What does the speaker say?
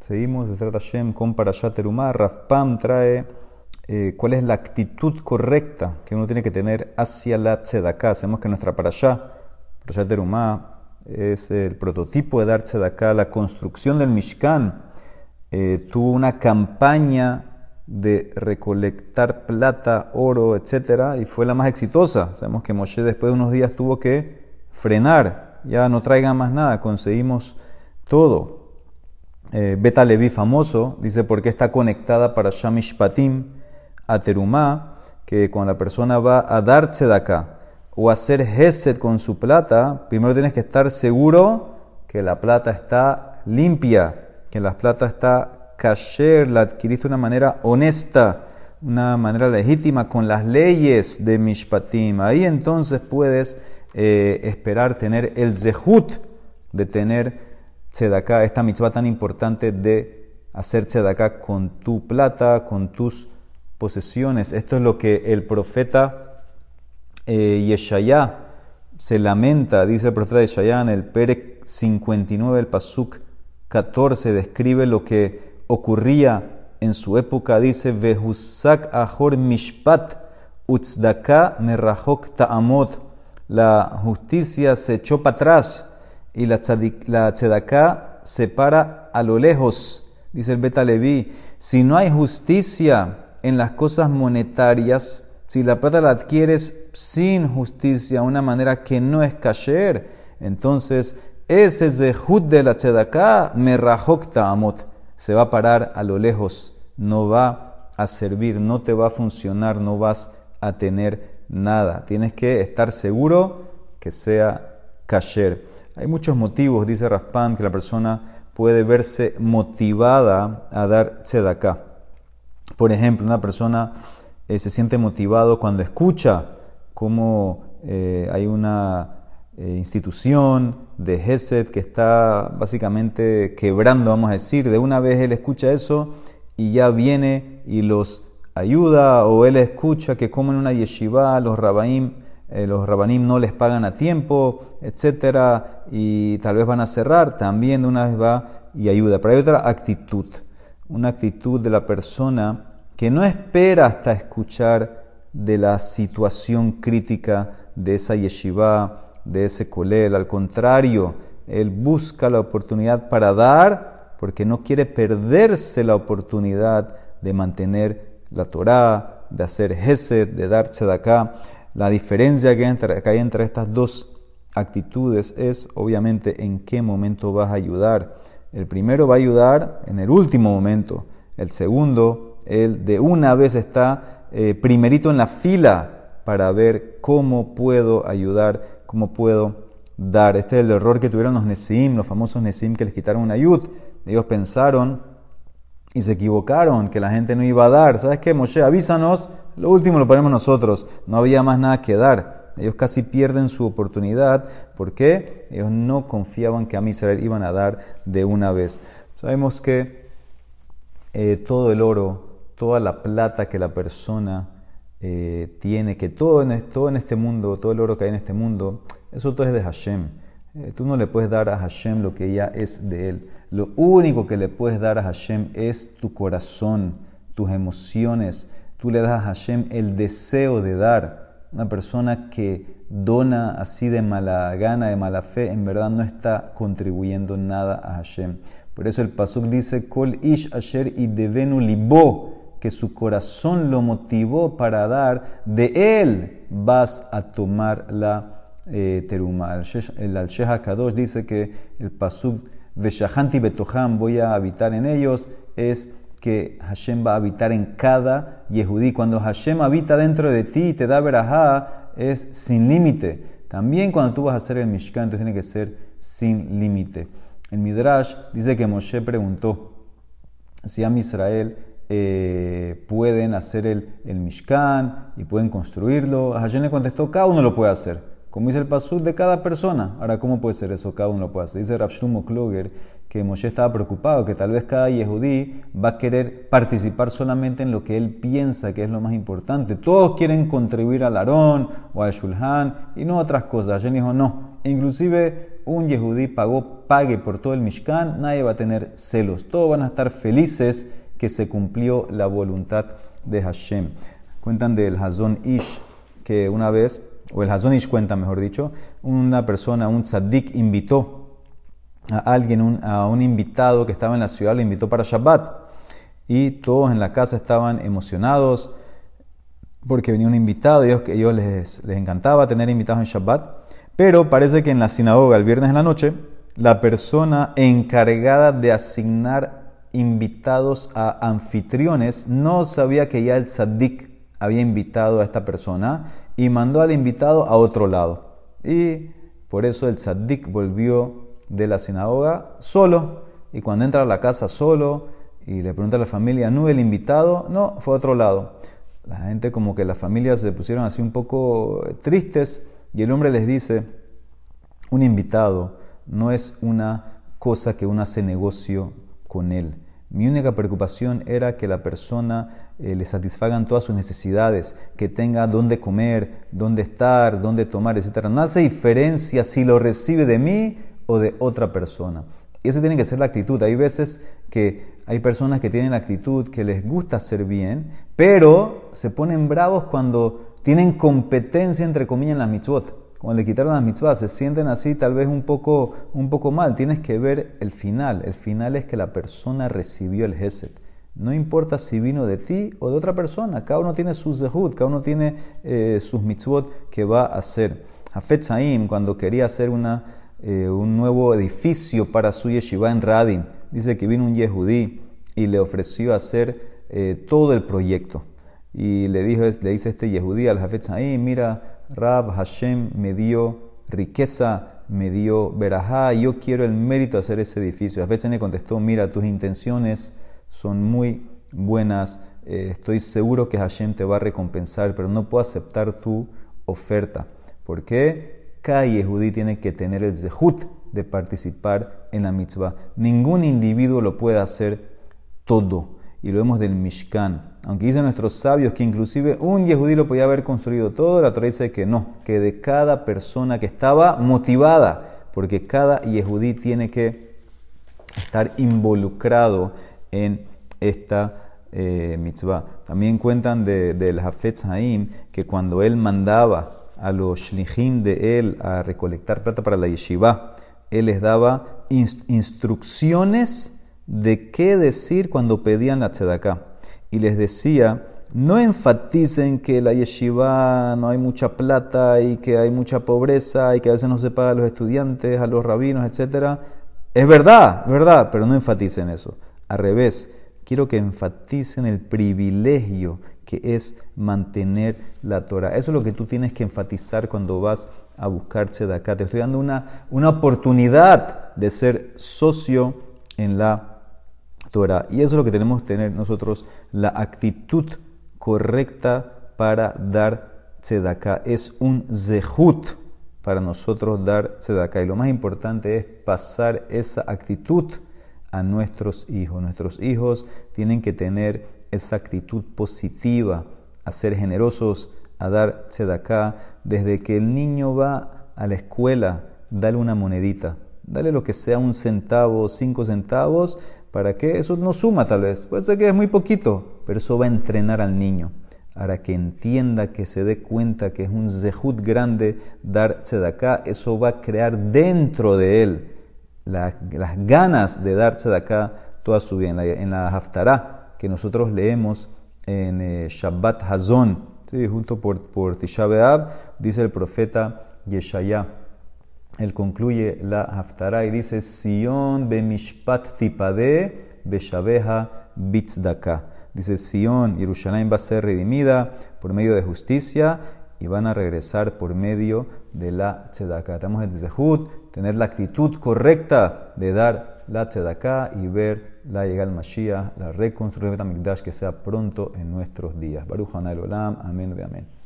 Seguimos, Besrat Hashem, con Parashat Terumá. Rafpam trae eh, cuál es la actitud correcta que uno tiene que tener hacia la Tzedaká. Sabemos que nuestra Parashat, Parashat Terumá, es el prototipo de dar Tzedaká. La construcción del Mishkan eh, tuvo una campaña de recolectar plata, oro, etc. y fue la más exitosa. Sabemos que Moshe después de unos días tuvo que frenar, ya no traigan más nada, conseguimos todo. Eh, Beta Levi famoso dice porque está conectada para Shamish Patim a Terumá, que cuando la persona va a dar acá o a hacer Hesed con su plata, primero tienes que estar seguro que la plata está limpia, que la plata está kasher, la adquiriste de una manera honesta, una manera legítima, con las leyes de Mishpatim. Ahí entonces puedes eh, esperar tener el zehut de tener tzedaká, esta mitzvah tan importante de hacer tzedaká con tu plata, con tus posesiones. Esto es lo que el profeta eh, Yeshayá se lamenta, dice el profeta Yeshayá en el Perek 59 del Pasuk 14, describe lo que ocurría en su época, dice, Vehusak ahor mishpat utzdaka merahok ta'amot. La justicia se echó para atrás y la, la tzedaká se para a lo lejos. Dice el Beta Levi, si no hay justicia en las cosas monetarias, si la plata la adquieres sin justicia, una manera que no es kasher, entonces ese zehut de la tzedaká merahok ta'amot se va a parar a lo lejos, no va a servir, no te va a funcionar, no vas a tener nada. Tienes que estar seguro que sea kasher. Hay muchos motivos, dice Raspan, que la persona puede verse motivada a dar tzedakah. Por ejemplo, una persona eh, se siente motivado cuando escucha cómo eh, hay una eh, institución de Gesed que está básicamente quebrando, vamos a decir. De una vez él escucha eso y ya viene y los ayuda, o él escucha que como en una yeshiva los rabaim, eh, los rabanim no les pagan a tiempo, etcétera, y tal vez van a cerrar, también de una vez va y ayuda. Pero hay otra actitud, una actitud de la persona que no espera hasta escuchar de la situación crítica de esa yeshiva, de ese colel. Al contrario, él busca la oportunidad para dar porque no quiere perderse la oportunidad de mantener la Torá, de hacer Hesed, de darse de. La diferencia que, hay entre estas dos actitudes es obviamente en qué momento vas a ayudar. El primero va a ayudar en el último momento. El segundo, él de una vez está eh, primerito en la fila para ver cómo puedo ayudar ¿Cómo puedo dar? Este es el error que tuvieron los Nesim, los famosos Nesim que les quitaron una yud. Ellos pensaron y se equivocaron que la gente no iba a dar. ¿Sabes qué, Moshe? Avísanos, lo último lo ponemos nosotros. No había más nada que dar. Ellos casi pierden su oportunidad. ¿Por qué? Ellos no confiaban que a Israel iban a dar de una vez. Sabemos que eh, todo el oro, toda la plata que la persona eh, tiene, que todo en, todo en este mundo, todo el oro que hay en este mundo, eso todo es de Hashem. Eh, tú no le puedes dar a Hashem lo que ya es de él. Lo único que le puedes dar a Hashem es tu corazón, tus emociones. Tú le das a Hashem el deseo de dar. Una persona que dona así de mala gana, de mala fe, en verdad no está contribuyendo nada a Hashem. Por eso el Pasuk dice, Kol ish asher y devenu libo que su corazón lo motivó para dar, de él vas a tomar la eh, teruma. El Al-Sheikh Kadosh dice que el pasuk Veshahanti Betoham, voy a habitar en ellos, es que Hashem va a habitar en cada Yehudí. Cuando Hashem habita dentro de ti y te da verajá, es sin límite. También cuando tú vas a hacer el Mishkan, entonces tiene que ser sin límite. El Midrash dice que Moshe preguntó si a Israel eh, pueden hacer el, el, Mishkan y pueden construirlo. Hashem le contestó, cada uno lo puede hacer. Como dice el pasud de cada persona. Ahora, ¿cómo puede ser eso? Cada uno lo puede hacer. Dice Rav Shlomo que Moshe estaba preocupado, que tal vez cada Yehudí va a querer participar solamente en lo que él piensa que es lo más importante. Todos quieren contribuir al Aarón o al Shulhan y no otras cosas. Hashem dijo, no. Inclusive un Yehudí pagó, pague por todo el Mishkan, nadie va a tener celos. Todos van a estar felices que se cumplió la voluntad de Hashem. Cuentan del Hazon Ish, que una vez, o el Hazon Ish cuenta, mejor dicho, una persona, un tzaddik, invitó a alguien, a un invitado que estaba en la ciudad, lo invitó para Shabbat. Y todos en la casa estaban emocionados porque venía un invitado, ellos, ellos les, les encantaba tener invitados en Shabbat. Pero parece que en la sinagoga, el viernes en la noche, la persona encargada de asignar invitados a anfitriones no sabía que ya el tzaddik había invitado a esta persona y mandó al invitado a otro lado. Y por eso el tzaddik volvió de la sinagoga solo. Y cuando entra a la casa solo y le pregunta a la familia, ¿no el invitado? No, fue a otro lado. La gente como que las familias se pusieron así un poco tristes y el hombre les dice, un invitado no es una cosa que uno hace negocio con él. Mi única preocupación era que la persona eh, le satisfagan todas sus necesidades, que tenga dónde comer, dónde estar, dónde tomar, etc. No hace diferencia si lo recibe de mí o de otra persona. Y eso tiene que ser la actitud. Hay veces que hay personas que tienen la actitud que les gusta hacer bien, pero se ponen bravos cuando tienen competencia, entre comillas, en la mitzvot cuando le quitaron las mitzvahs, se sienten así tal vez un poco, un poco mal. Tienes que ver el final. El final es que la persona recibió el Geset. No importa si vino de ti o de otra persona. Cada uno tiene su zehut, cada uno tiene eh, sus mitzvot que va a hacer. Hafet Zaim, cuando quería hacer una, eh, un nuevo edificio para su yeshiva en Radin, dice que vino un yehudí y le ofreció hacer eh, todo el proyecto. Y le, dijo, le dice este yehudí al Hafet Zaim, mira, Rab Hashem me dio riqueza, me dio verajá, yo quiero el mérito de hacer ese edificio. Veces me contestó, mira, tus intenciones son muy buenas, eh, estoy seguro que Hashem te va a recompensar, pero no puedo aceptar tu oferta. ¿Por qué? Cada Yehudí tiene que tener el zehut de participar en la mitzvah. Ningún individuo lo puede hacer todo y lo vemos del Mishkan. Aunque dicen nuestros sabios que inclusive un yehudí lo podía haber construido todo, la Torah dice que no, que de cada persona que estaba motivada, porque cada yehudí tiene que estar involucrado en esta eh, mitzvah. También cuentan de, del Hafetz Haim que cuando él mandaba a los shlichim de él a recolectar plata para la yeshiva, él les daba instrucciones de qué decir cuando pedían la tzedaká. Y les decía, no enfaticen que la yeshiva no hay mucha plata y que hay mucha pobreza y que a veces no se paga a los estudiantes, a los rabinos, etc. Es verdad, es verdad, pero no enfaticen eso. Al revés, quiero que enfaticen el privilegio que es mantener la Torah. Eso es lo que tú tienes que enfatizar cuando vas a buscar tzedaká. Te estoy dando una, una oportunidad de ser socio en la y eso es lo que tenemos que tener nosotros, la actitud correcta para dar tzedakah. Es un zehut para nosotros dar tzedakah. Y lo más importante es pasar esa actitud a nuestros hijos. Nuestros hijos tienen que tener esa actitud positiva, a ser generosos, a dar tzedakah. Desde que el niño va a la escuela, dale una monedita. Dale lo que sea un centavo, cinco centavos, ¿Para qué? Eso no suma tal vez. Puede ser que es muy poquito, pero eso va a entrenar al niño para que entienda, que se dé cuenta que es un zehut grande dar tzedakah. Eso va a crear dentro de él las ganas de dar tzedakah toda su vida. En la, Haftarah que nosotros leemos en eh, Shabbat Hazon, ¿sí? junto por, por Tisha dice el profeta Yeshayah él concluye la Haftarah y dice, Sion bemishpat tipade beshabeha bitzdaka. Dice, Sion, Jerusalén va a ser redimida por medio de justicia y van a regresar por medio de la tzedakah. Estamos en Zehut, tener la actitud correcta de dar la tzedakah y ver la llegada al Mashiach, la reconstrucción de Mikdash que sea pronto en nuestros días. Baruch Olam, amén, amén.